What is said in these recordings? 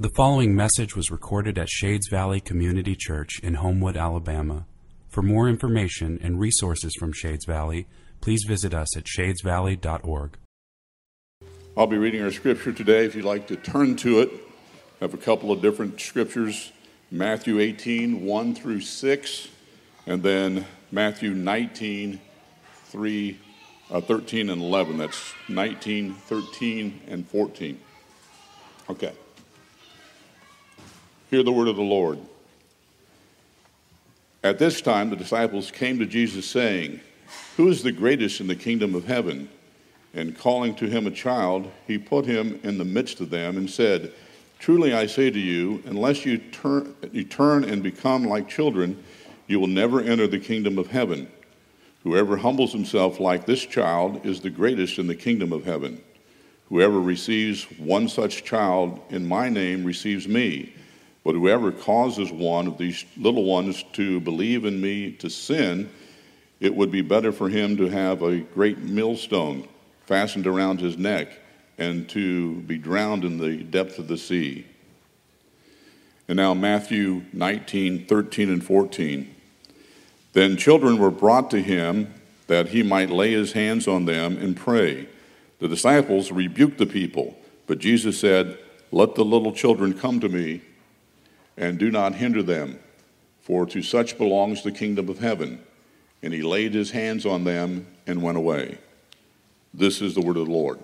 The following message was recorded at Shades Valley Community Church in Homewood, Alabama. For more information and resources from Shades Valley, please visit us at shadesvalley.org. I'll be reading our scripture today. If you'd like to turn to it, I have a couple of different scriptures Matthew 18, 1 through 6, and then Matthew 19, 3, uh, 13, and 11. That's 19, 13, and 14. Okay. Hear the word of the Lord. At this time, the disciples came to Jesus, saying, Who is the greatest in the kingdom of heaven? And calling to him a child, he put him in the midst of them and said, Truly I say to you, unless you turn, you turn and become like children, you will never enter the kingdom of heaven. Whoever humbles himself like this child is the greatest in the kingdom of heaven. Whoever receives one such child in my name receives me. But whoever causes one of these little ones to believe in me to sin, it would be better for him to have a great millstone fastened around his neck and to be drowned in the depth of the sea. And now, Matthew 19, 13, and 14. Then children were brought to him that he might lay his hands on them and pray. The disciples rebuked the people, but Jesus said, Let the little children come to me and do not hinder them, for to such belongs the kingdom of heaven. And he laid his hands on them and went away. This is the word of the Lord.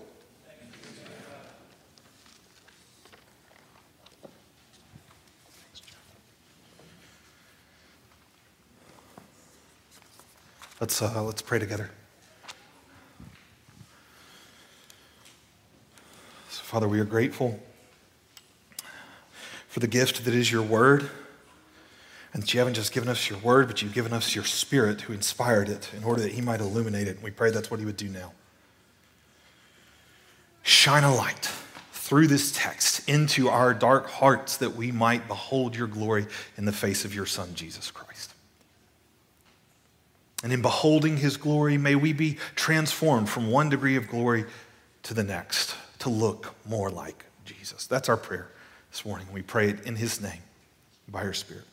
Let's, uh, let's pray together. So, Father, we are grateful for the gift that is your word, and that you haven't just given us your word, but you've given us your spirit who inspired it in order that he might illuminate it. And we pray that's what he would do now. Shine a light through this text into our dark hearts that we might behold your glory in the face of your Son, Jesus Christ. And in beholding his glory, may we be transformed from one degree of glory to the next to look more like Jesus. That's our prayer this morning. We pray it in His name by your Spirit.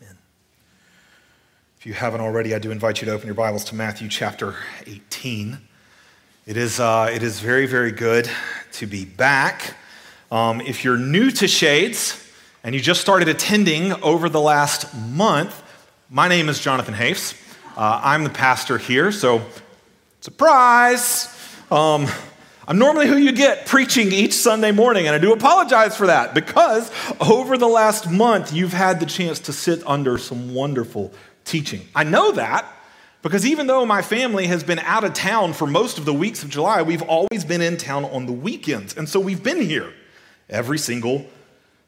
Amen. If you haven't already, I do invite you to open your Bibles to Matthew chapter 18. It is, uh, it is very, very good to be back. Um, if you're new to Shades and you just started attending over the last month, my name is Jonathan Hafes. Uh, I'm the pastor here, so surprise! Um, I'm normally who you get preaching each Sunday morning, and I do apologize for that because over the last month, you've had the chance to sit under some wonderful teaching. I know that because even though my family has been out of town for most of the weeks of July, we've always been in town on the weekends. And so we've been here every single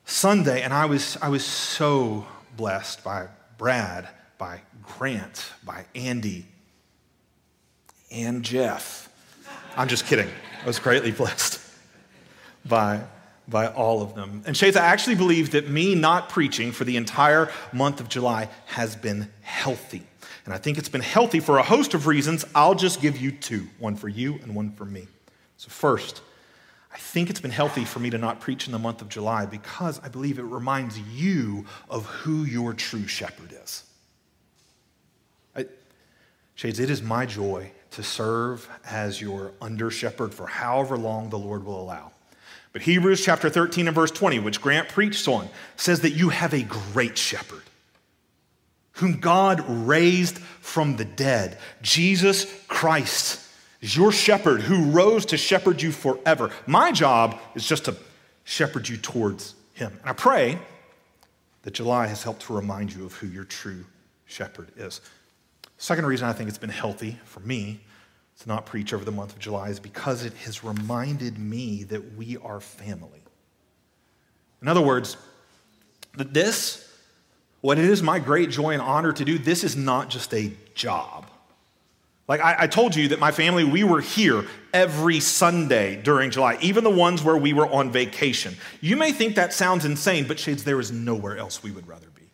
Sunday. And I was, I was so blessed by Brad, by Grant, by Andy, and Jeff. I'm just kidding. I was greatly blessed by, by all of them. And Shades, I actually believe that me not preaching for the entire month of July has been healthy. And I think it's been healthy for a host of reasons. I'll just give you two one for you and one for me. So, first, I think it's been healthy for me to not preach in the month of July because I believe it reminds you of who your true shepherd is. I, Shades, it is my joy to serve as your under shepherd for however long the Lord will allow. But Hebrews chapter 13 and verse 20, which Grant preached on, says that you have a great shepherd whom God raised from the dead. Jesus Christ is your shepherd who rose to shepherd you forever. My job is just to shepherd you towards him. And I pray that July has helped to remind you of who your true shepherd is. Second reason I think it's been healthy for me to not preach over the month of July is because it has reminded me that we are family. In other words, that this, what it is my great joy and honor to do, this is not just a job. Like I, I, told you that my family, we were here every Sunday during July, even the ones where we were on vacation. You may think that sounds insane, but Shades, there is nowhere else we would rather be.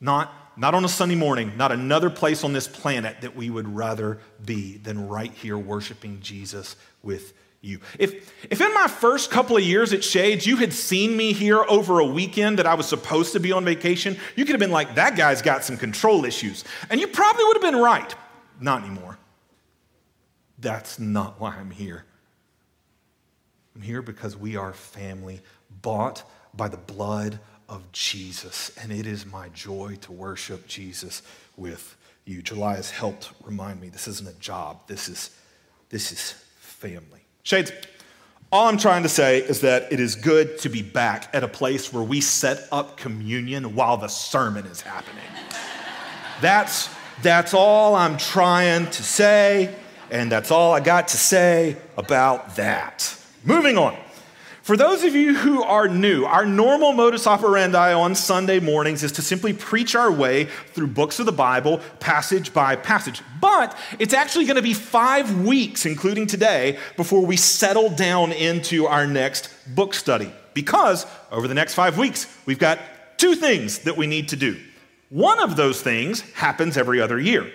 Not not on a Sunday morning, not another place on this planet that we would rather be than right here worshiping Jesus with you. If, if in my first couple of years at Shades, you had seen me here over a weekend that I was supposed to be on vacation, you could have been like, that guy's got some control issues. And you probably would have been right. Not anymore. That's not why I'm here. I'm here because we are family, bought by the blood of Jesus. And it is my joy to worship Jesus with you. July has helped remind me this isn't a job, this is, this is family. Shades, all I'm trying to say is that it is good to be back at a place where we set up communion while the sermon is happening. that's, that's all I'm trying to say, and that's all I got to say about that. Moving on. For those of you who are new, our normal modus operandi on Sunday mornings is to simply preach our way through books of the Bible, passage by passage. But it's actually going to be five weeks, including today, before we settle down into our next book study. Because over the next five weeks, we've got two things that we need to do. One of those things happens every other year.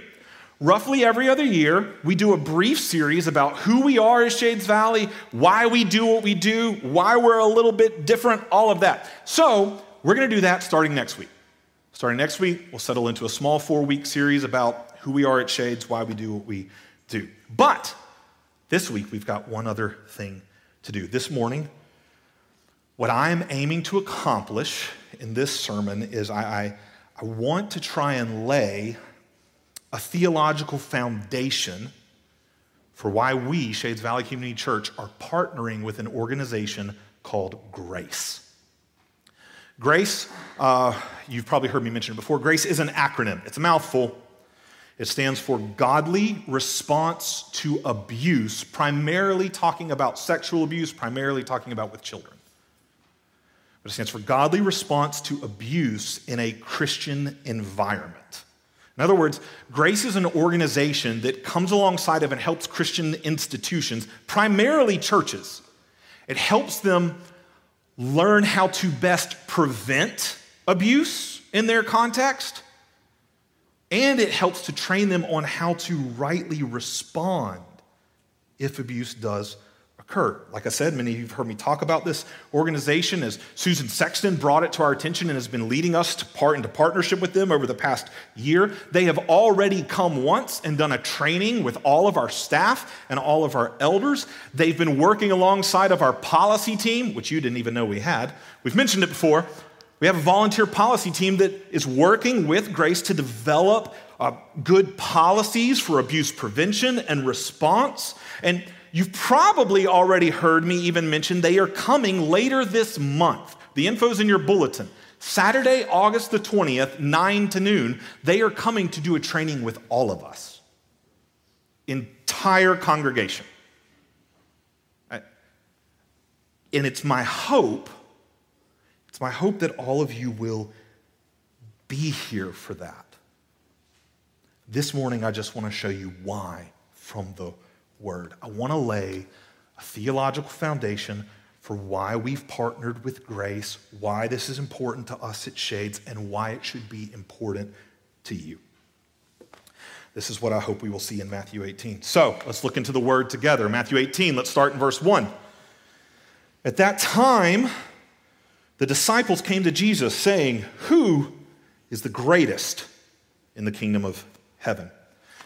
Roughly every other year, we do a brief series about who we are as Shades Valley, why we do what we do, why we're a little bit different, all of that. So, we're going to do that starting next week. Starting next week, we'll settle into a small four week series about who we are at Shades, why we do what we do. But this week, we've got one other thing to do. This morning, what I'm aiming to accomplish in this sermon is I, I, I want to try and lay a theological foundation for why we, Shades Valley Community Church, are partnering with an organization called Grace. Grace, uh, you've probably heard me mention it before. Grace is an acronym, it's a mouthful. It stands for Godly Response to Abuse, primarily talking about sexual abuse, primarily talking about with children. But it stands for Godly Response to Abuse in a Christian Environment. In other words, Grace is an organization that comes alongside of and helps Christian institutions, primarily churches. It helps them learn how to best prevent abuse in their context, and it helps to train them on how to rightly respond if abuse does occur. Like I said, many of you have heard me talk about this organization as Susan Sexton brought it to our attention and has been leading us to part into partnership with them over the past year. They have already come once and done a training with all of our staff and all of our elders. They've been working alongside of our policy team, which you didn't even know we had. We've mentioned it before. We have a volunteer policy team that is working with Grace to develop uh, good policies for abuse prevention and response. And You've probably already heard me even mention they are coming later this month. The info's in your bulletin. Saturday, August the 20th, 9 to noon, they are coming to do a training with all of us. Entire congregation. And it's my hope, it's my hope that all of you will be here for that. This morning, I just want to show you why from the word. I want to lay a theological foundation for why we've partnered with grace, why this is important to us at Shades, and why it should be important to you. This is what I hope we will see in Matthew 18. So let's look into the word together. Matthew 18, let's start in verse 1. At that time, the disciples came to Jesus saying, Who is the greatest in the kingdom of heaven?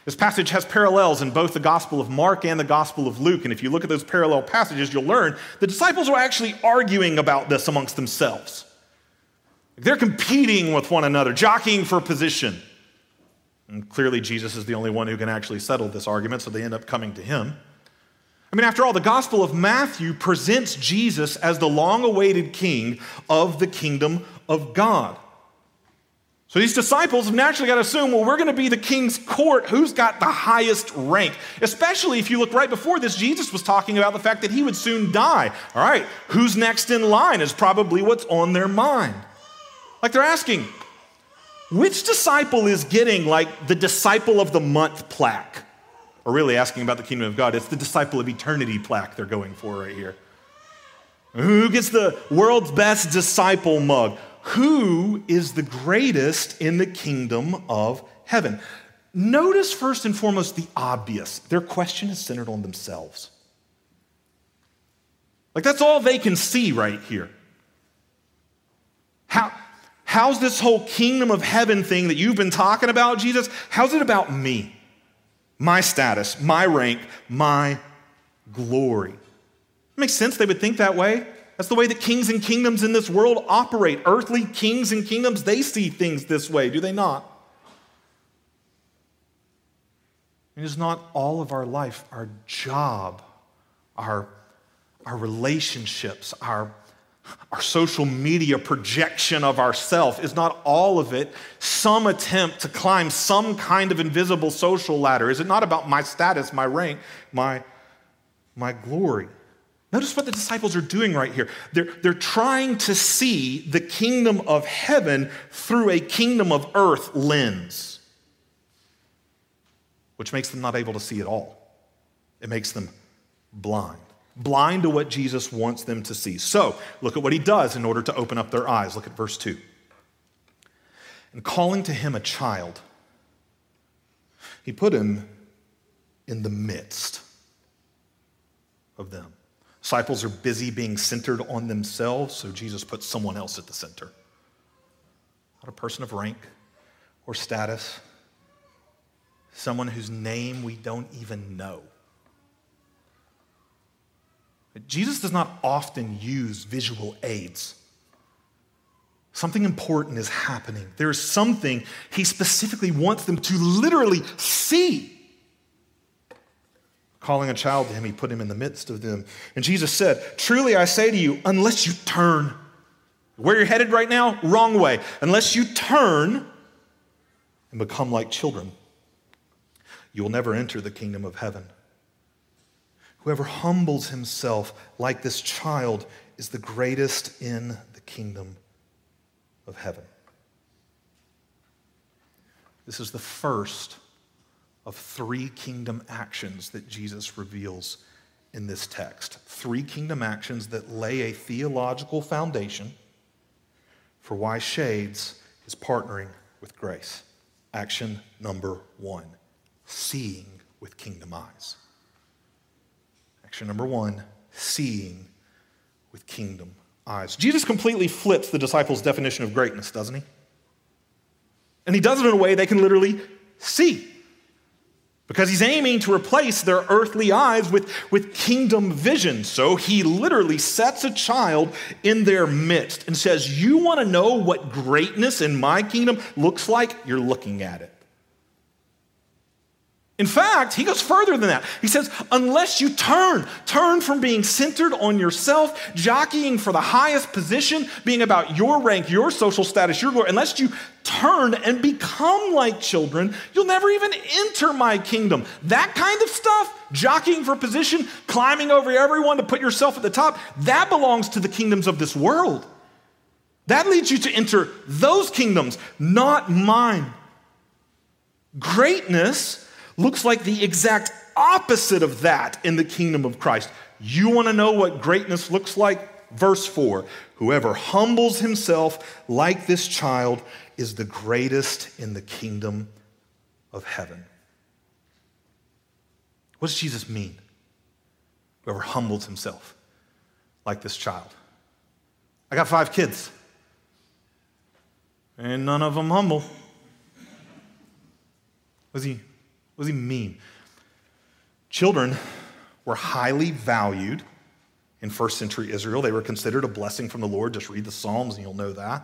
This passage has parallels in both the Gospel of Mark and the Gospel of Luke. And if you look at those parallel passages, you'll learn the disciples are actually arguing about this amongst themselves. They're competing with one another, jockeying for position. And clearly, Jesus is the only one who can actually settle this argument, so they end up coming to him. I mean, after all, the Gospel of Matthew presents Jesus as the long awaited king of the kingdom of God. So these disciples have naturally got to assume, well, we're going to be the king's court. Who's got the highest rank? Especially if you look right before this, Jesus was talking about the fact that he would soon die. All right, who's next in line is probably what's on their mind. Like they're asking, which disciple is getting like the disciple of the month plaque? Or really asking about the kingdom of God, it's the disciple of eternity plaque they're going for right here. Who gets the world's best disciple mug? Who is the greatest in the kingdom of heaven? Notice first and foremost the obvious. Their question is centered on themselves. Like, that's all they can see right here. How, how's this whole kingdom of heaven thing that you've been talking about, Jesus? How's it about me? My status, my rank, my glory. It makes sense they would think that way. That's the way that kings and kingdoms in this world operate. Earthly kings and kingdoms, they see things this way, do they not? It is not all of our life, our job, our, our relationships, our, our social media projection of ourself is not all of it some attempt to climb some kind of invisible social ladder. Is it not about my status, my rank, my, my glory? Notice what the disciples are doing right here. They're, they're trying to see the kingdom of heaven through a kingdom of earth lens, which makes them not able to see at all. It makes them blind, blind to what Jesus wants them to see. So, look at what he does in order to open up their eyes. Look at verse 2. And calling to him a child, he put him in the midst of them. Disciples are busy being centered on themselves, so Jesus puts someone else at the center. Not a person of rank or status, someone whose name we don't even know. Jesus does not often use visual aids. Something important is happening. There is something he specifically wants them to literally see. Calling a child to him, he put him in the midst of them. And Jesus said, Truly I say to you, unless you turn, where you're headed right now, wrong way. Unless you turn and become like children, you will never enter the kingdom of heaven. Whoever humbles himself like this child is the greatest in the kingdom of heaven. This is the first of three kingdom actions that Jesus reveals in this text. Three kingdom actions that lay a theological foundation for why Shades is partnering with grace. Action number one seeing with kingdom eyes. Action number one seeing with kingdom eyes. Jesus completely flips the disciples' definition of greatness, doesn't he? And he does it in a way they can literally see because he's aiming to replace their earthly eyes with, with kingdom vision. So he literally sets a child in their midst and says, You want to know what greatness in my kingdom looks like? You're looking at it. In fact, he goes further than that. He says, unless you turn, turn from being centered on yourself, jockeying for the highest position, being about your rank, your social status, your glory, unless you turn and become like children, you'll never even enter my kingdom. That kind of stuff, jockeying for position, climbing over everyone to put yourself at the top, that belongs to the kingdoms of this world. That leads you to enter those kingdoms, not mine. Greatness looks like the exact opposite of that in the kingdom of Christ. You want to know what greatness looks like? Verse 4 Whoever humbles himself like this child is the greatest in the kingdom of heaven. What does Jesus mean? Whoever humbles himself like this child. I got five kids, and none of them humble. Was he what does he mean? Children were highly valued in first century Israel. They were considered a blessing from the Lord. Just read the Psalms and you'll know that.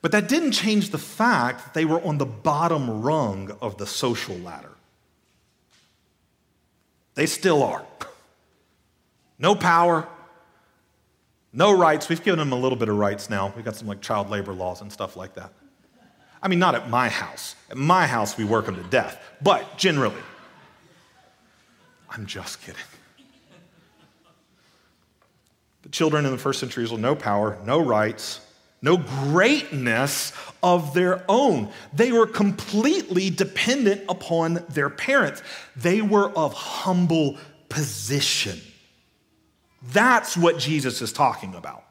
But that didn't change the fact that they were on the bottom rung of the social ladder. They still are. No power, no rights. We've given them a little bit of rights now. We've got some like child labor laws and stuff like that. I mean, not at my house. At my house, we work them to death, but generally. I'm just kidding. The children in the first centuries Israel, no power, no rights, no greatness of their own. They were completely dependent upon their parents. They were of humble position. That's what Jesus is talking about.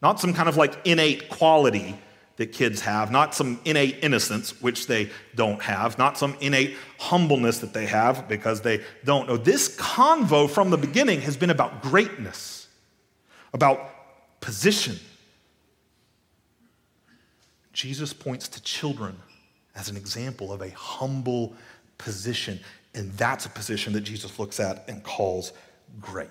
Not some kind of like innate quality that kids have, not some innate innocence, which they don't have, not some innate humbleness that they have because they don't know. This convo from the beginning has been about greatness, about position. Jesus points to children as an example of a humble position, and that's a position that Jesus looks at and calls great.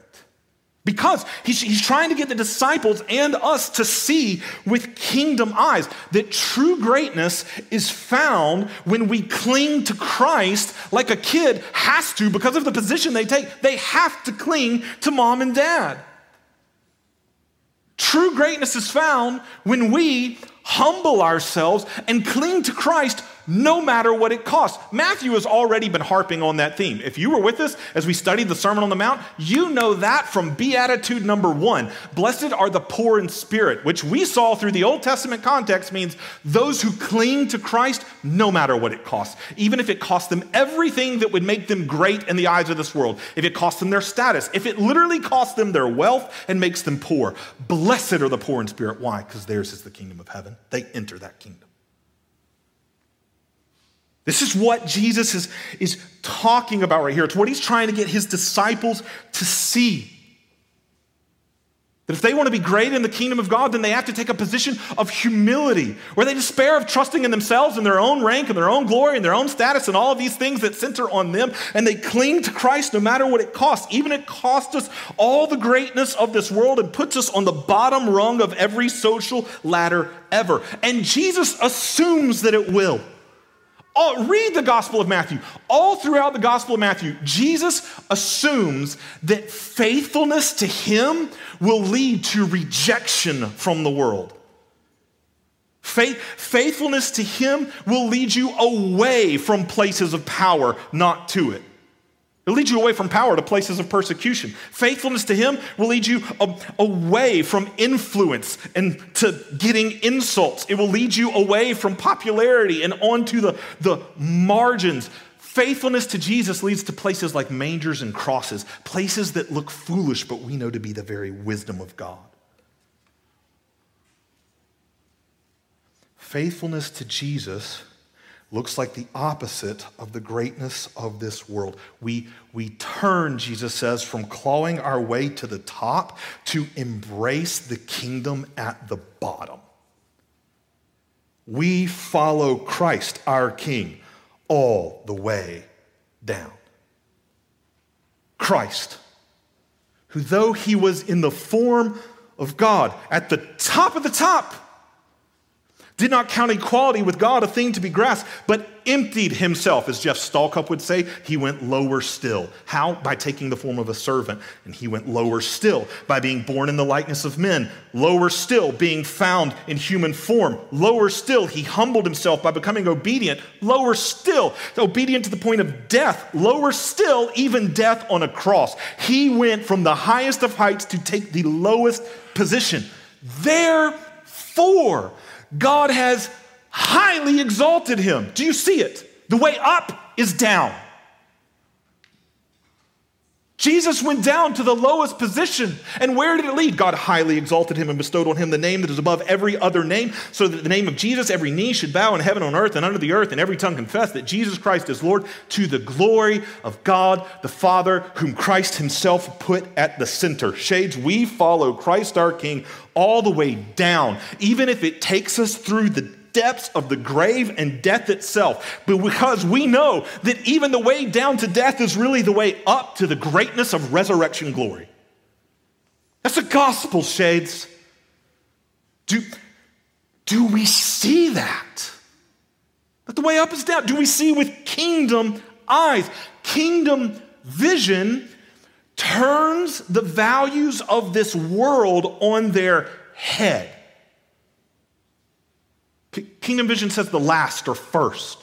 Because he's, he's trying to get the disciples and us to see with kingdom eyes that true greatness is found when we cling to Christ like a kid has to because of the position they take. They have to cling to mom and dad. True greatness is found when we humble ourselves and cling to Christ no matter what it costs. Matthew has already been harping on that theme. If you were with us as we studied the Sermon on the Mount, you know that from Beatitude number one. Blessed are the poor in spirit, which we saw through the Old Testament context means those who cling to Christ no matter what it costs, even if it costs them everything that would make them great in the eyes of this world, if it costs them their status, if it literally costs them their wealth and makes them poor. Blessed are the poor in spirit. Why? Because theirs is the kingdom of heaven. They enter that kingdom. This is what Jesus is, is talking about right here. It's what he's trying to get his disciples to see. That if they want to be great in the kingdom of God, then they have to take a position of humility, where they despair of trusting in themselves and their own rank and their own glory and their own status and all of these things that center on them, and they cling to Christ no matter what it costs. Even it costs us all the greatness of this world and puts us on the bottom rung of every social ladder ever. And Jesus assumes that it will. All, read the Gospel of Matthew. All throughout the Gospel of Matthew, Jesus assumes that faithfulness to him will lead to rejection from the world. Faith, faithfulness to him will lead you away from places of power, not to it. It'll lead you away from power to places of persecution. Faithfulness to Him will lead you away from influence and to getting insults. It will lead you away from popularity and onto the, the margins. Faithfulness to Jesus leads to places like mangers and crosses, places that look foolish, but we know to be the very wisdom of God. Faithfulness to Jesus looks like the opposite of the greatness of this world. We, we turn, Jesus says, from clawing our way to the top to embrace the kingdom at the bottom. We follow Christ, our King, all the way down. Christ, who, though he was in the form of God, at the top of the top, did not count equality with God a thing to be grasped, but emptied himself. As Jeff Stalcup would say, he went lower still. How? By taking the form of a servant. And he went lower still by being born in the likeness of men. Lower still, being found in human form. Lower still, he humbled himself by becoming obedient. Lower still, obedient to the point of death. Lower still, even death on a cross. He went from the highest of heights to take the lowest position. Therefore, God has highly exalted him. Do you see it? The way up is down. Jesus went down to the lowest position. And where did it lead? God highly exalted him and bestowed on him the name that is above every other name, so that the name of Jesus, every knee should bow in heaven, on earth, and under the earth, and every tongue confess that Jesus Christ is Lord, to the glory of God the Father, whom Christ himself put at the center. Shades, we follow Christ our King all the way down, even if it takes us through the depths of the grave and death itself, but because we know that even the way down to death is really the way up to the greatness of resurrection glory. That's the gospel, shades. Do, do we see that? That the way up is down. Do we see with kingdom eyes? Kingdom vision turns the values of this world on their head. Kingdom vision says the last or first.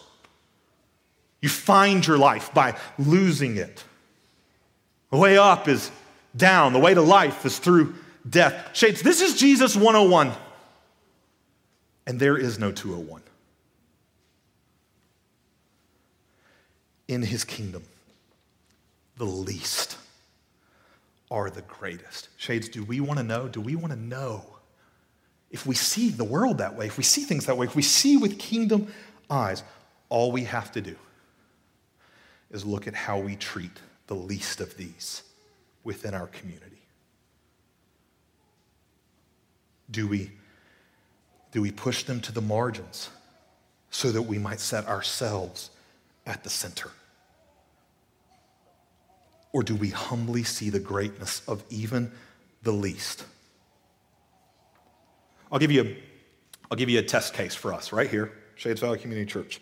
You find your life by losing it. The way up is down, the way to life is through death. Shades, this is Jesus 101, and there is no 201. In his kingdom, the least are the greatest. Shades, do we want to know? Do we want to know if we see the world that way, if we see things that way, if we see with kingdom eyes, all we have to do is look at how we treat the least of these within our community. Do we, do we push them to the margins so that we might set ourselves at the center? Or do we humbly see the greatness of even the least? I'll give you a, I'll give you a test case for us right here, Shades Valley Community Church.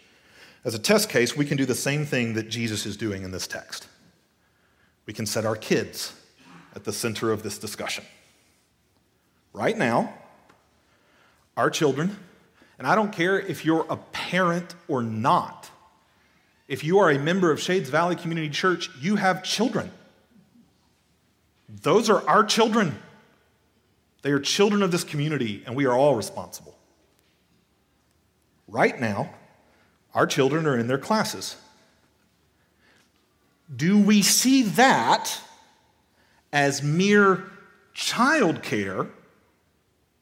As a test case, we can do the same thing that Jesus is doing in this text. We can set our kids at the center of this discussion. Right now, our children, and I don't care if you're a parent or not, if you are a member of Shades Valley Community Church, you have children. Those are our children. They are children of this community, and we are all responsible. Right now, our children are in their classes. Do we see that as mere childcare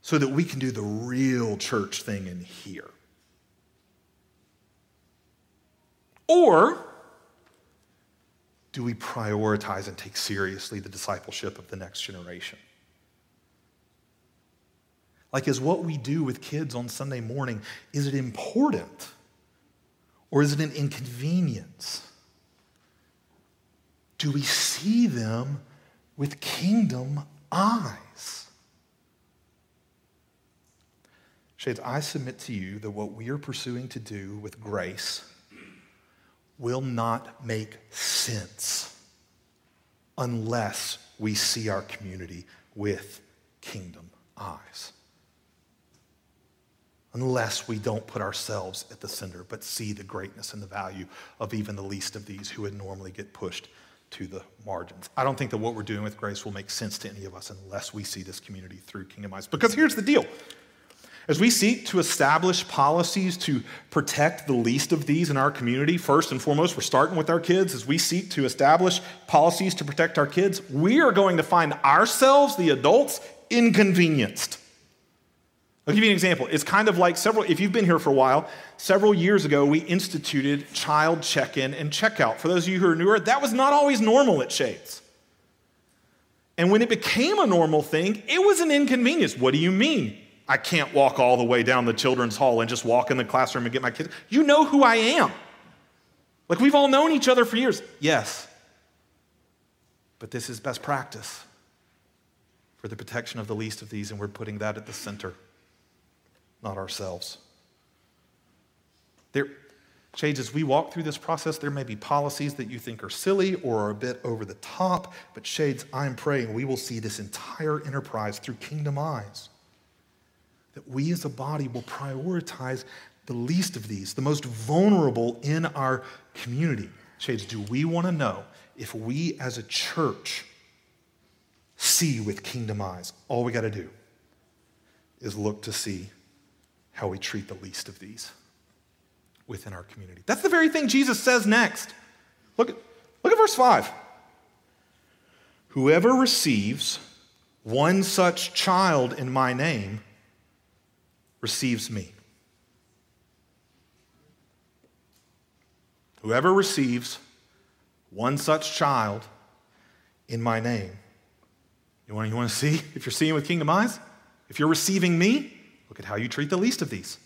so that we can do the real church thing in here? Or do we prioritize and take seriously the discipleship of the next generation? Like, is what we do with kids on Sunday morning, is it important? Or is it an inconvenience? Do we see them with kingdom eyes? Shades, I submit to you that what we are pursuing to do with grace will not make sense unless we see our community with kingdom eyes. Unless we don't put ourselves at the center, but see the greatness and the value of even the least of these who would normally get pushed to the margins. I don't think that what we're doing with grace will make sense to any of us unless we see this community through kingdom eyes. Because here's the deal as we seek to establish policies to protect the least of these in our community, first and foremost, we're starting with our kids. As we seek to establish policies to protect our kids, we are going to find ourselves, the adults, inconvenienced. I'll give you an example. It's kind of like several, if you've been here for a while, several years ago, we instituted child check in and checkout. For those of you who are newer, that was not always normal at Shades. And when it became a normal thing, it was an inconvenience. What do you mean? I can't walk all the way down the children's hall and just walk in the classroom and get my kids. You know who I am. Like we've all known each other for years. Yes. But this is best practice for the protection of the least of these, and we're putting that at the center, not ourselves. There, Shades, as we walk through this process, there may be policies that you think are silly or are a bit over the top, but Shades, I'm praying we will see this entire enterprise through kingdom eyes that we as a body will prioritize the least of these, the most vulnerable in our community. Shades, do we want to know if we as a church see with kingdom eyes? All we got to do is look to see how we treat the least of these within our community. That's the very thing Jesus says next. Look at, look at verse 5. Whoever receives one such child in my name receives me. Whoever receives one such child in my name. You want, you want to see if you're seeing with kingdom eyes? If you're receiving me, look at how you treat the least of these.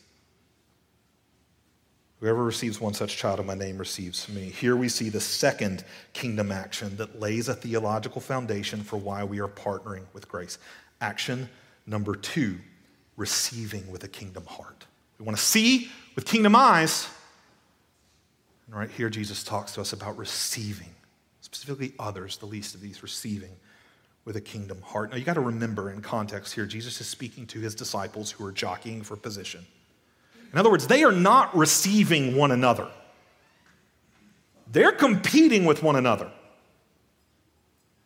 Whoever receives one such child in my name receives me. Here we see the second kingdom action that lays a theological foundation for why we are partnering with grace. Action number two receiving with a kingdom heart. We want to see with kingdom eyes. And right here, Jesus talks to us about receiving, specifically others, the least of these, receiving with a kingdom heart. Now, you got to remember in context here, Jesus is speaking to his disciples who are jockeying for position. In other words, they are not receiving one another, they're competing with one another.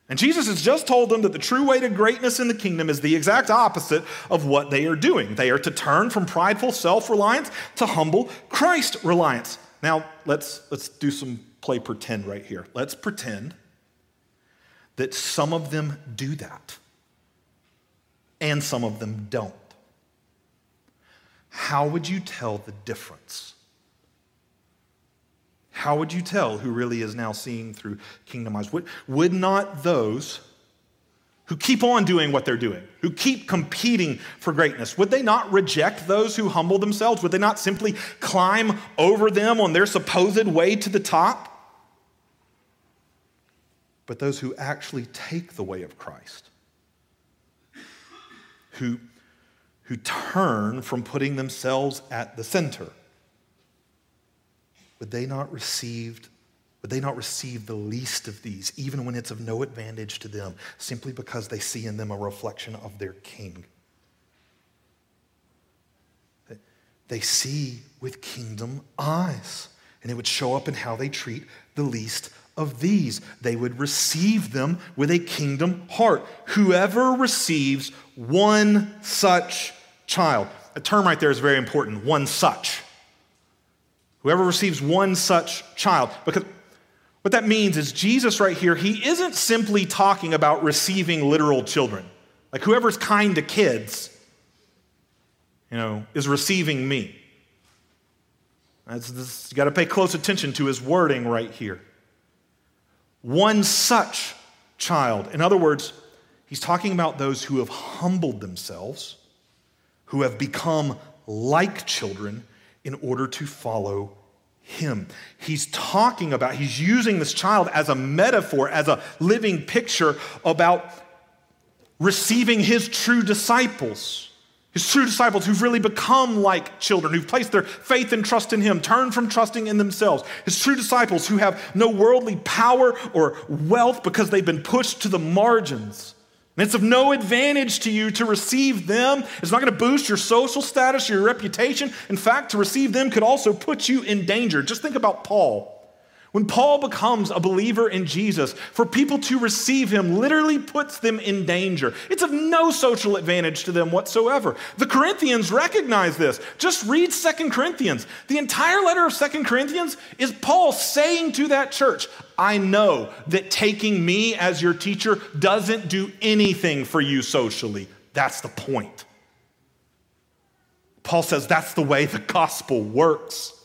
And Jesus has just told them that the true way to greatness in the kingdom is the exact opposite of what they are doing. They are to turn from prideful self reliance to humble Christ reliance. Now, let's, let's do some play pretend right here. Let's pretend that some of them do that and some of them don't. how would you tell the difference? How would you tell who really is now seeing through kingdom eyes? Would, would not those who keep on doing what they're doing, who keep competing for greatness, would they not reject those who humble themselves? Would they not simply climb over them on their supposed way to the top? But those who actually take the way of Christ, who, who turn from putting themselves at the center, would they not received would they not receive the least of these, even when it's of no advantage to them, simply because they see in them a reflection of their king? They see with kingdom eyes, and it would show up in how they treat the least of these. They would receive them with a kingdom heart. Whoever receives one such child, a term right there is very important one such. Whoever receives one such child, because what that means is Jesus, right here, he isn't simply talking about receiving literal children. Like whoever's kind to kids, you know, is receiving me. That's, you got to pay close attention to his wording right here. One such child. In other words, he's talking about those who have humbled themselves, who have become like children in order to follow him. He's talking about, he's using this child as a metaphor, as a living picture about receiving his true disciples. His true disciples who've really become like children, who've placed their faith and trust in him, turned from trusting in themselves. His true disciples who have no worldly power or wealth because they've been pushed to the margins. And it's of no advantage to you to receive them. It's not going to boost your social status, or your reputation. In fact, to receive them could also put you in danger. Just think about Paul. When Paul becomes a believer in Jesus, for people to receive him literally puts them in danger. It's of no social advantage to them whatsoever. The Corinthians recognize this. Just read Second Corinthians. The entire letter of Second Corinthians is Paul saying to that church, I know that taking me as your teacher doesn't do anything for you socially. That's the point. Paul says that's the way the gospel works.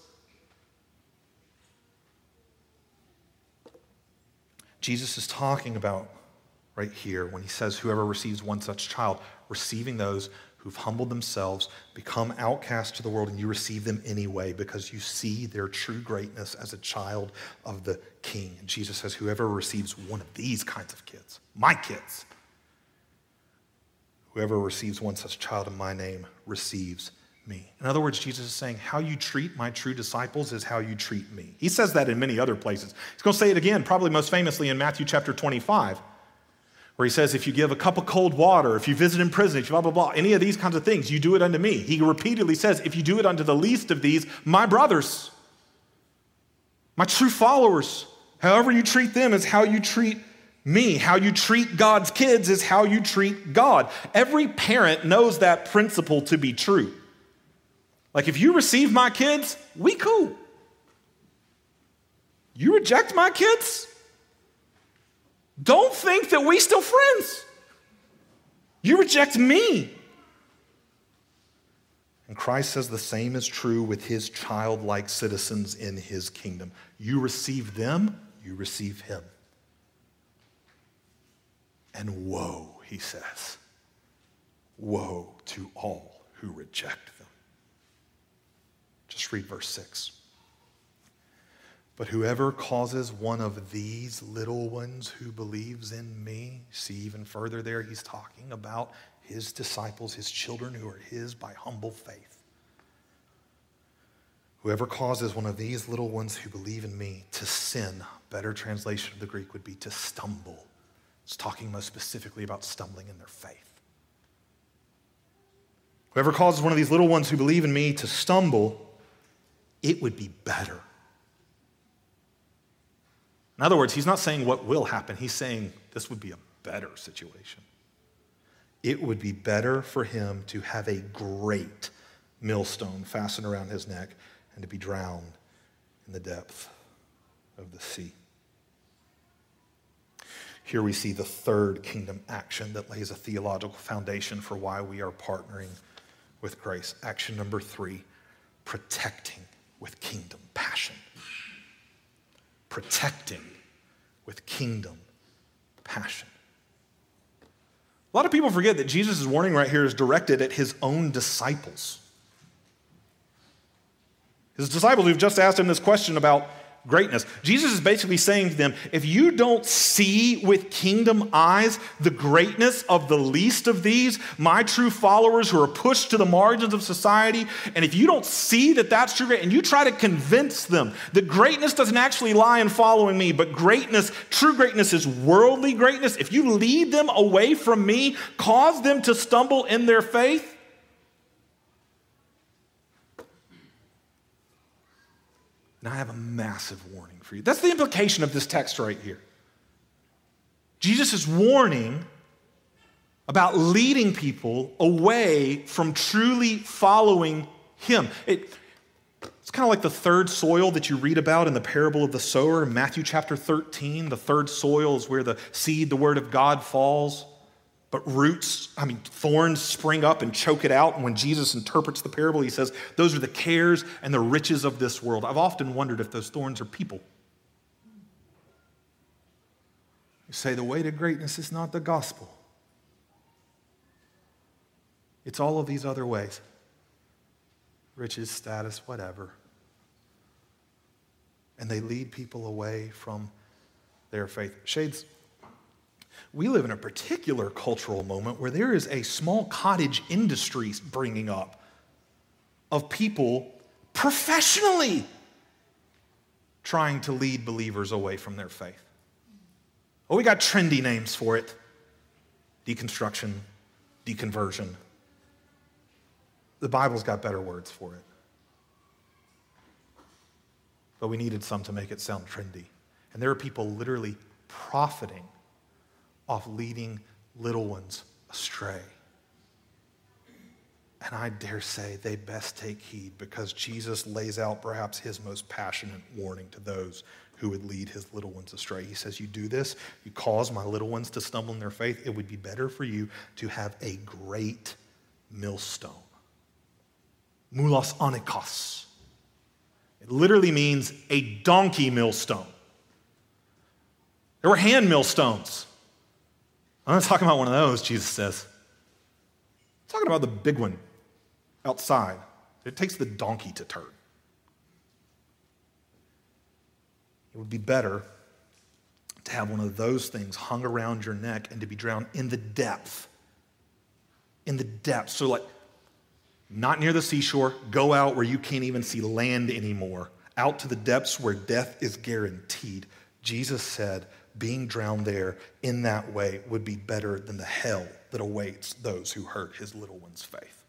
Jesus is talking about right here when he says, Whoever receives one such child, receiving those who've humbled themselves, become outcast to the world, and you receive them anyway because you see their true greatness as a child of the king. And Jesus says, Whoever receives one of these kinds of kids, my kids, whoever receives one such child in my name receives me. In other words, Jesus is saying, How you treat my true disciples is how you treat me. He says that in many other places. He's going to say it again, probably most famously in Matthew chapter 25, where he says, If you give a cup of cold water, if you visit in prison, if you blah, blah, blah, any of these kinds of things, you do it unto me. He repeatedly says, If you do it unto the least of these, my brothers, my true followers, however you treat them is how you treat me. How you treat God's kids is how you treat God. Every parent knows that principle to be true. Like, if you receive my kids, we cool. You reject my kids? Don't think that we still friends. You reject me. And Christ says the same is true with his childlike citizens in his kingdom. You receive them, you receive him. And woe, he says, woe to all who reject just read verse 6. But whoever causes one of these little ones who believes in me, see even further there, he's talking about his disciples, his children who are his by humble faith. Whoever causes one of these little ones who believe in me to sin, better translation of the Greek would be to stumble. It's talking most specifically about stumbling in their faith. Whoever causes one of these little ones who believe in me to stumble, it would be better. In other words, he's not saying what will happen, he's saying this would be a better situation. It would be better for him to have a great millstone fastened around his neck and to be drowned in the depth of the sea. Here we see the third kingdom action that lays a theological foundation for why we are partnering with grace. Action number three protecting with kingdom passion. Protecting with kingdom passion. A lot of people forget that Jesus' warning right here is directed at his own disciples. His disciples who've just asked him this question about greatness. Jesus is basically saying to them if you don't see with kingdom eyes the greatness of the least of these, my true followers who are pushed to the margins of society, and if you don't see that that's true, and you try to convince them that greatness doesn't actually lie in following me, but greatness, true greatness is worldly greatness, if you lead them away from me, cause them to stumble in their faith, Now, I have a massive warning for you. That's the implication of this text right here. Jesus is warning about leading people away from truly following Him. It, it's kind of like the third soil that you read about in the parable of the sower in Matthew chapter 13. The third soil is where the seed, the word of God, falls. But roots, I mean, thorns spring up and choke it out. And when Jesus interprets the parable, he says, Those are the cares and the riches of this world. I've often wondered if those thorns are people. You say the way to greatness is not the gospel, it's all of these other ways riches, status, whatever. And they lead people away from their faith. Shades, we live in a particular cultural moment where there is a small cottage industry bringing up of people professionally trying to lead believers away from their faith. Oh, we got trendy names for it deconstruction, deconversion. The Bible's got better words for it. But we needed some to make it sound trendy. And there are people literally profiting off leading little ones astray. And I dare say they best take heed because Jesus lays out perhaps his most passionate warning to those who would lead his little ones astray. He says, You do this, you cause my little ones to stumble in their faith. It would be better for you to have a great millstone. Mulos onikos. It literally means a donkey millstone. There were hand millstones. I'm not talking about one of those, Jesus says. I'm talking about the big one outside. It takes the donkey to turn. It would be better to have one of those things hung around your neck and to be drowned in the depth. In the depth. So, like, not near the seashore, go out where you can't even see land anymore, out to the depths where death is guaranteed. Jesus said, being drowned there in that way would be better than the hell that awaits those who hurt his little one's faith.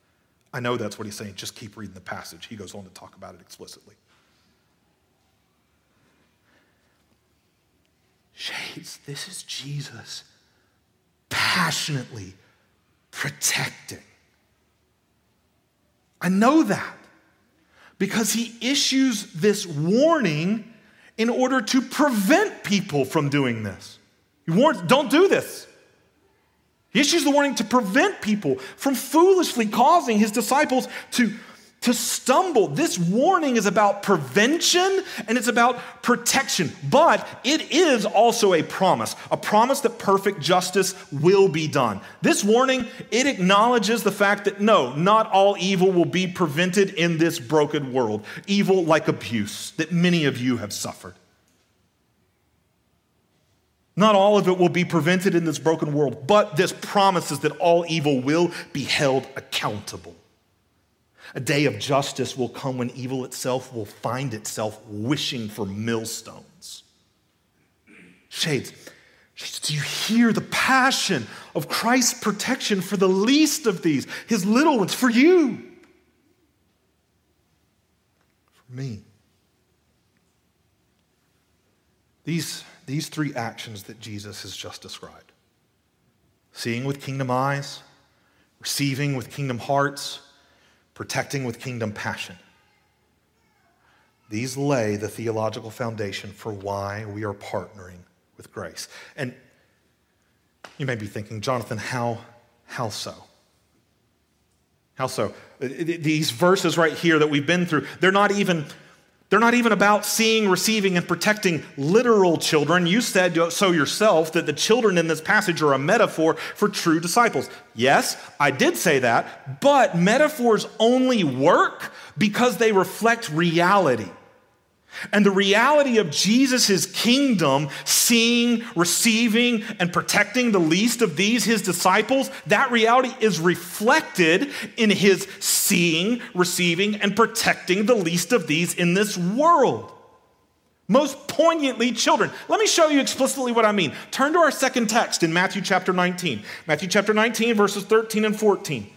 I know that's what he's saying. Just keep reading the passage. He goes on to talk about it explicitly. Shades, this is Jesus passionately protecting. I know that because he issues this warning in order to prevent people from doing this. He warns, don't do this. He issues the warning to prevent people from foolishly causing his disciples to to stumble. This warning is about prevention and it's about protection, but it is also a promise, a promise that perfect justice will be done. This warning, it acknowledges the fact that no, not all evil will be prevented in this broken world. Evil like abuse that many of you have suffered. Not all of it will be prevented in this broken world, but this promises that all evil will be held accountable. A day of justice will come when evil itself will find itself wishing for millstones. Shades, do you hear the passion of Christ's protection for the least of these, his little ones, for you? For me. These, these three actions that Jesus has just described seeing with kingdom eyes, receiving with kingdom hearts, protecting with kingdom passion. These lay the theological foundation for why we are partnering with grace. And you may be thinking, Jonathan, how, how so? How so? These verses right here that we've been through, they're not even they're not even about seeing, receiving, and protecting literal children. You said so yourself that the children in this passage are a metaphor for true disciples. Yes, I did say that, but metaphors only work because they reflect reality. And the reality of Jesus' kingdom, seeing, receiving, and protecting the least of these, his disciples, that reality is reflected in his seeing, receiving, and protecting the least of these in this world. Most poignantly, children. Let me show you explicitly what I mean. Turn to our second text in Matthew chapter 19. Matthew chapter 19, verses 13 and 14.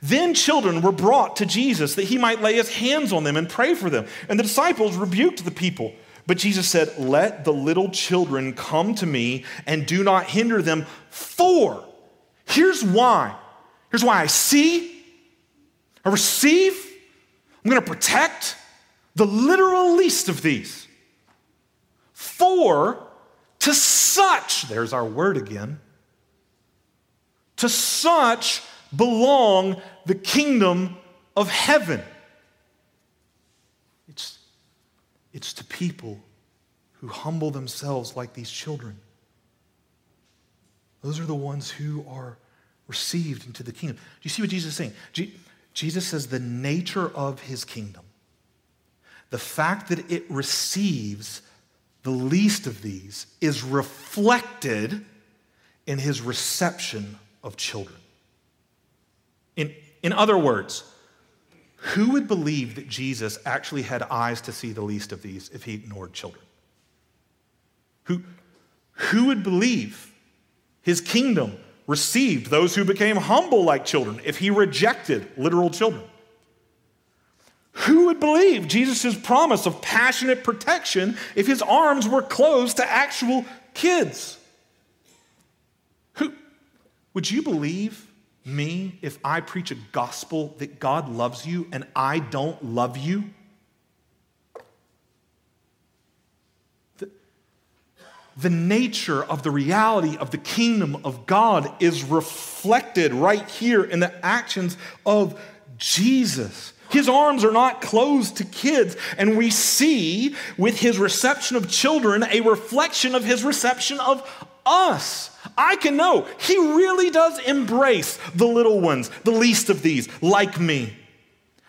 Then children were brought to Jesus that he might lay his hands on them and pray for them. And the disciples rebuked the people. But Jesus said, Let the little children come to me and do not hinder them, for here's why. Here's why I see, I receive, I'm going to protect the literal least of these. For to such, there's our word again, to such belong the kingdom of heaven. It's, it's to people who humble themselves like these children. Those are the ones who are received into the kingdom. Do you see what Jesus is saying? Jesus says the nature of his kingdom, the fact that it receives the least of these, is reflected in his reception of children. In, in other words, who would believe that Jesus actually had eyes to see the least of these if he ignored children? Who, who would believe his kingdom received those who became humble like children if he rejected literal children? Who would believe Jesus' promise of passionate protection if his arms were closed to actual kids? Who would you believe me if I preach a gospel that God loves you and I don't love you? The, nature of the reality of the kingdom of God is reflected right here in the actions of Jesus. His arms are not closed to kids, and we see with his reception of children a reflection of his reception of us. I can know he really does embrace the little ones, the least of these, like me.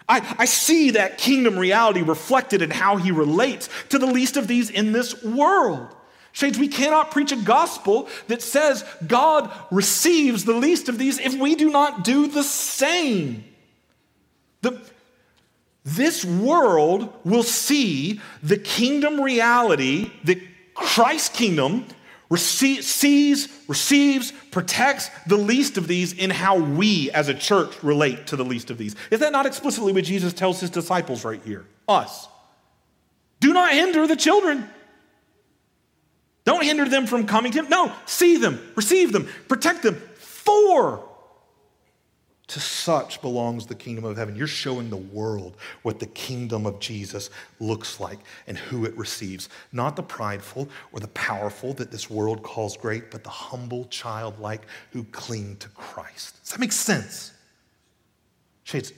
I, I see that kingdom reality reflected in how he relates to the least of these in this world. Shades, we cannot preach a gospel that says God receives the least of these if we do not do the same. The, this world will see the kingdom reality, the Christ kingdom Sees, receives, protects the least of these in how we as a church relate to the least of these. Is that not explicitly what Jesus tells his disciples right here? Us. Do not hinder the children. Don't hinder them from coming to him. No, see them, receive them, protect them for to such belongs the kingdom of heaven. You're showing the world what the kingdom of Jesus looks like and who it receives. Not the prideful or the powerful that this world calls great, but the humble, childlike who cling to Christ. Does that make sense? Shades,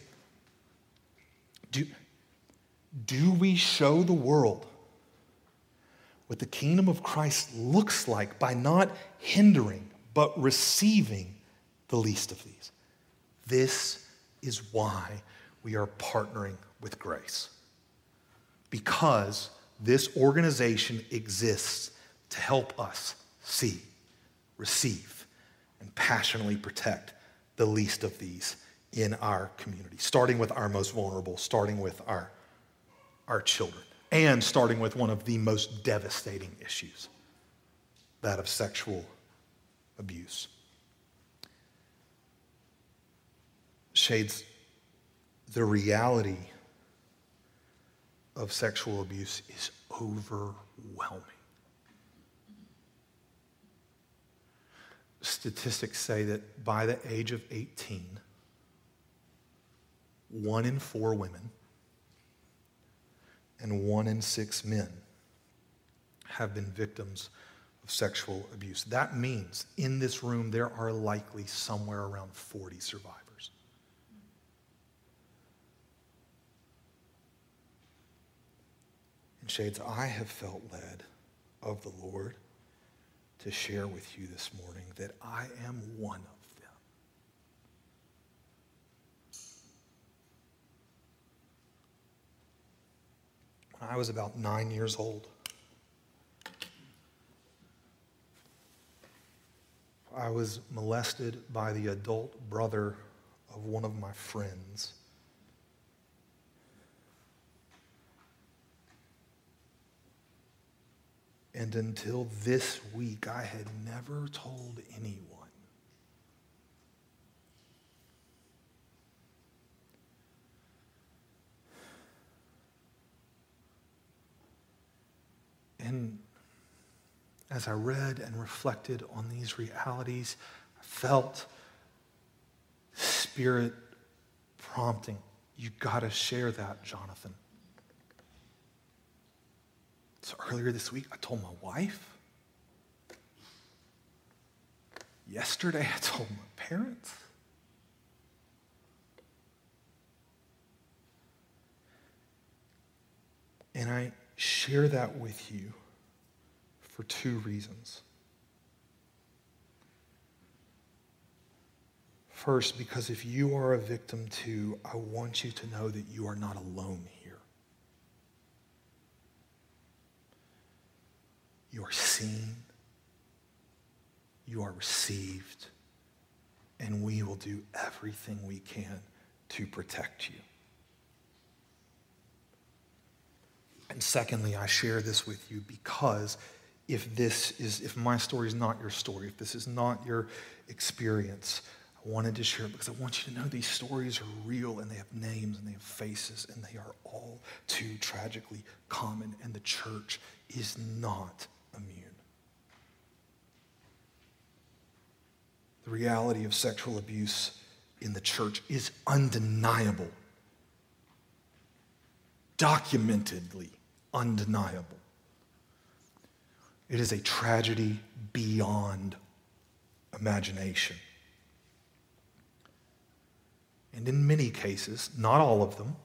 do, do we show the world what the kingdom of Christ looks like by not hindering, but receiving the least of these? This is why we are partnering with Grace. Because this organization exists to help us see, receive, and passionately protect the least of these in our community, starting with our most vulnerable, starting with our, our children, and starting with one of the most devastating issues that of sexual abuse. Shades the reality of sexual abuse is overwhelming. Statistics say that by the age of 18, one in four women and one in six men have been victims of sexual abuse. That means in this room there are likely somewhere around 40 survivors. Shades, I have felt led of the Lord to share with you this morning that I am one of them. When I was about nine years old, I was molested by the adult brother of one of my friends. And until this week, I had never told anyone. And as I read and reflected on these realities, I felt Spirit prompting. You got to share that, Jonathan. So earlier this week, I told my wife. Yesterday, I told my parents. And I share that with you for two reasons. First, because if you are a victim too, I want you to know that you are not alone here. You are seen, you are received, and we will do everything we can to protect you. And secondly, I share this with you because if this is, if my story is not your story, if this is not your experience, I wanted to share it because I want you to know these stories are real and they have names and they have faces and they are all too tragically common, and the church is not immune. The reality of sexual abuse in the church is undeniable, documentedly undeniable. It is a tragedy beyond imagination. And in many cases, not all of them,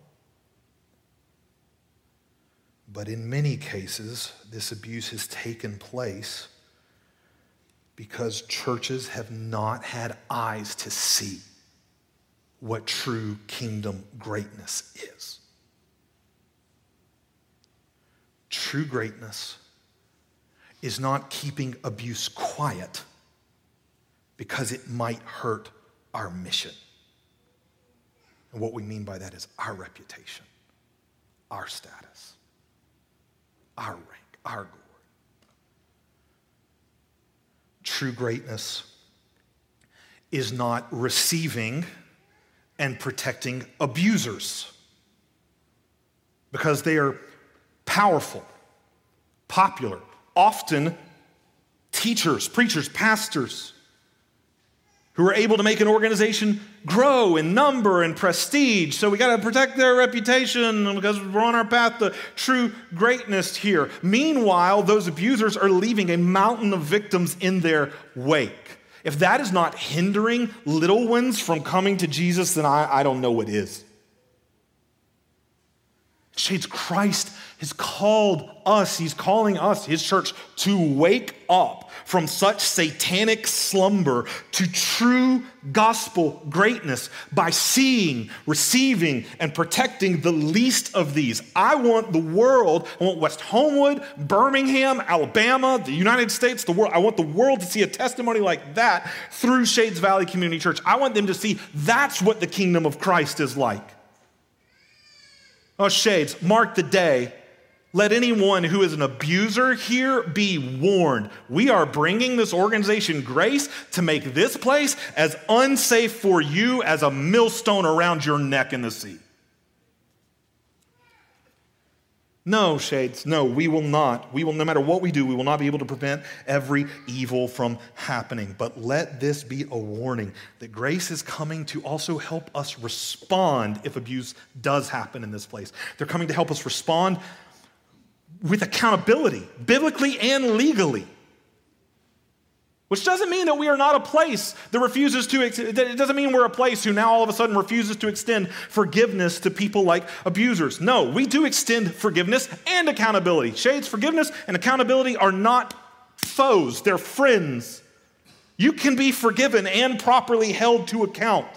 but in many cases, this abuse has taken place because churches have not had eyes to see what true kingdom greatness is. True greatness is not keeping abuse quiet because it might hurt our mission. And what we mean by that is our reputation, our status, our rank, our glory. True greatness is not receiving and protecting abusers because they are powerful, popular, often teachers, preachers, pastors who are able to make an organization grow in number and prestige. So we got to protect their reputation because we're on our path to true greatness here. Meanwhile, those abusers are leaving a mountain of victims in their wake. If that is not hindering little ones from coming to Jesus, then I, I don't know what is. Shades, Christ has called us, He's calling us, His church, to wake up from such satanic slumber to true gospel greatness by seeing, receiving, and protecting the least of these. I want the world, I want West Homewood, Birmingham, Alabama, the United States, the world, I want the world to see a testimony like that through Shades Valley Community Church. I want them to see that's what the kingdom of Christ is like. Oh, shades, mark the day. Let anyone who is an abuser here be warned. We are bringing this organization grace to make this place as unsafe for you as a millstone around your neck in the sea. No, shades, no, we will not. We will, no matter what we do, we will not be able to prevent every evil from happening. But let this be a warning that grace is coming to also help us respond if abuse does happen in this place. They're coming to help us respond with accountability, biblically and legally. Which doesn't mean that we are not a place that refuses to, it doesn't mean we're a place who now all of a sudden refuses to extend forgiveness to people like abusers. No, we do extend forgiveness and accountability. Shades, forgiveness and accountability are not foes, they're friends. You can be forgiven and properly held to account.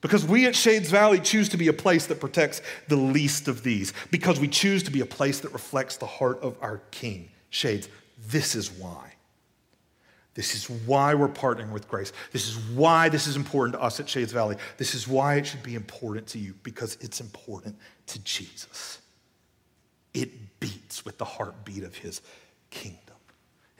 Because we at Shades Valley choose to be a place that protects the least of these. Because we choose to be a place that reflects the heart of our King. Shades, this is why. This is why we're partnering with grace. This is why this is important to us at Shades Valley. This is why it should be important to you, because it's important to Jesus. It beats with the heartbeat of his kingdom.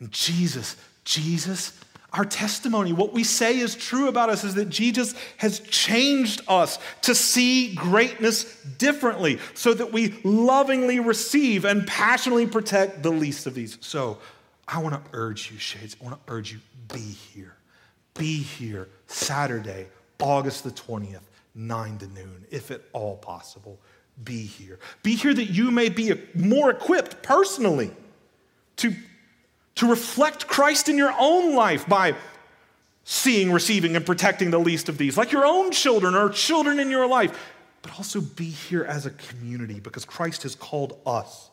And Jesus, Jesus our testimony, what we say is true about us, is that Jesus has changed us to see greatness differently so that we lovingly receive and passionately protect the least of these. So I want to urge you, Shades, I want to urge you be here. Be here Saturday, August the 20th, 9 to noon, if at all possible. Be here. Be here that you may be more equipped personally to to reflect Christ in your own life by seeing, receiving, and protecting the least of these, like your own children or children in your life, but also be here as a community because Christ has called us,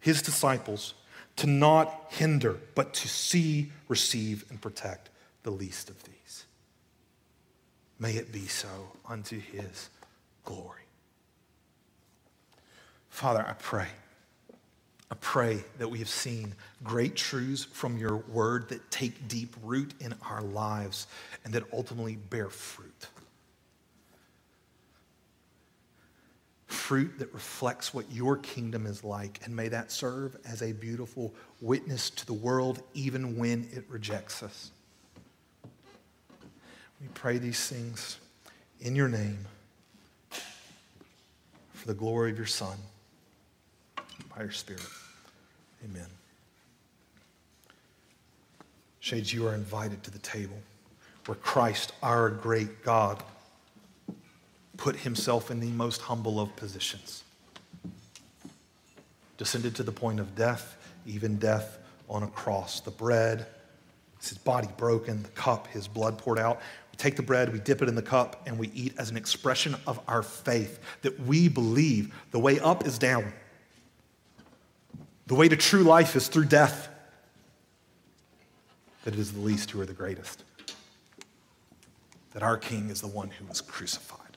his disciples, to not hinder, but to see, receive, and protect the least of these. May it be so unto his glory. Father, I pray I pray that we have seen great truths from your word that take deep root in our lives and that ultimately bear fruit. Fruit that reflects what your kingdom is like, and may that serve as a beautiful witness to the world even when it rejects us. We pray these things in your name for the glory of your Son, by your Spirit. Amen. Shades, you are invited to the table where Christ, our great God, put himself in the most humble of positions, descended to the point of death, even death on a cross. The bread, his body broken, the cup, his blood poured out. We take the bread, we dip it in the cup, and we eat as an expression of our faith that we believe the way up is down. The way to true life is through death. That it is the least who are the greatest. That our King is the one who was crucified.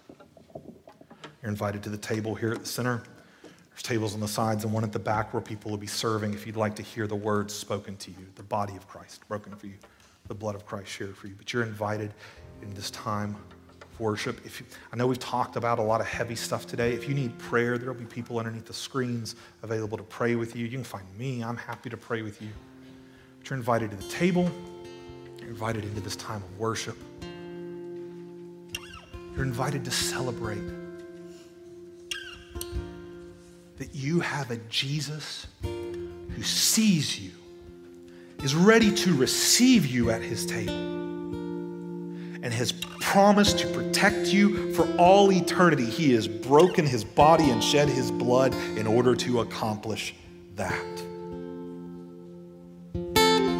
You're invited to the table here at the center. There's tables on the sides and one at the back where people will be serving if you'd like to hear the words spoken to you, the body of Christ broken for you, the blood of Christ shared for you. But you're invited in this time worship. If you, I know we've talked about a lot of heavy stuff today. If you need prayer, there'll be people underneath the screens available to pray with you. You can find me. I'm happy to pray with you. But you're invited to the table. You're invited into this time of worship. You're invited to celebrate that you have a Jesus who sees you, is ready to receive you at his table and has promised to protect you for all eternity. He has broken his body and shed his blood in order to accomplish that.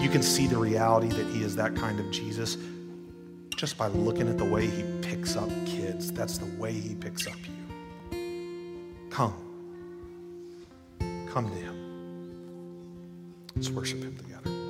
You can see the reality that he is that kind of Jesus just by looking at the way he picks up kids. That's the way he picks up you. Come. Come to him. Let's worship him together.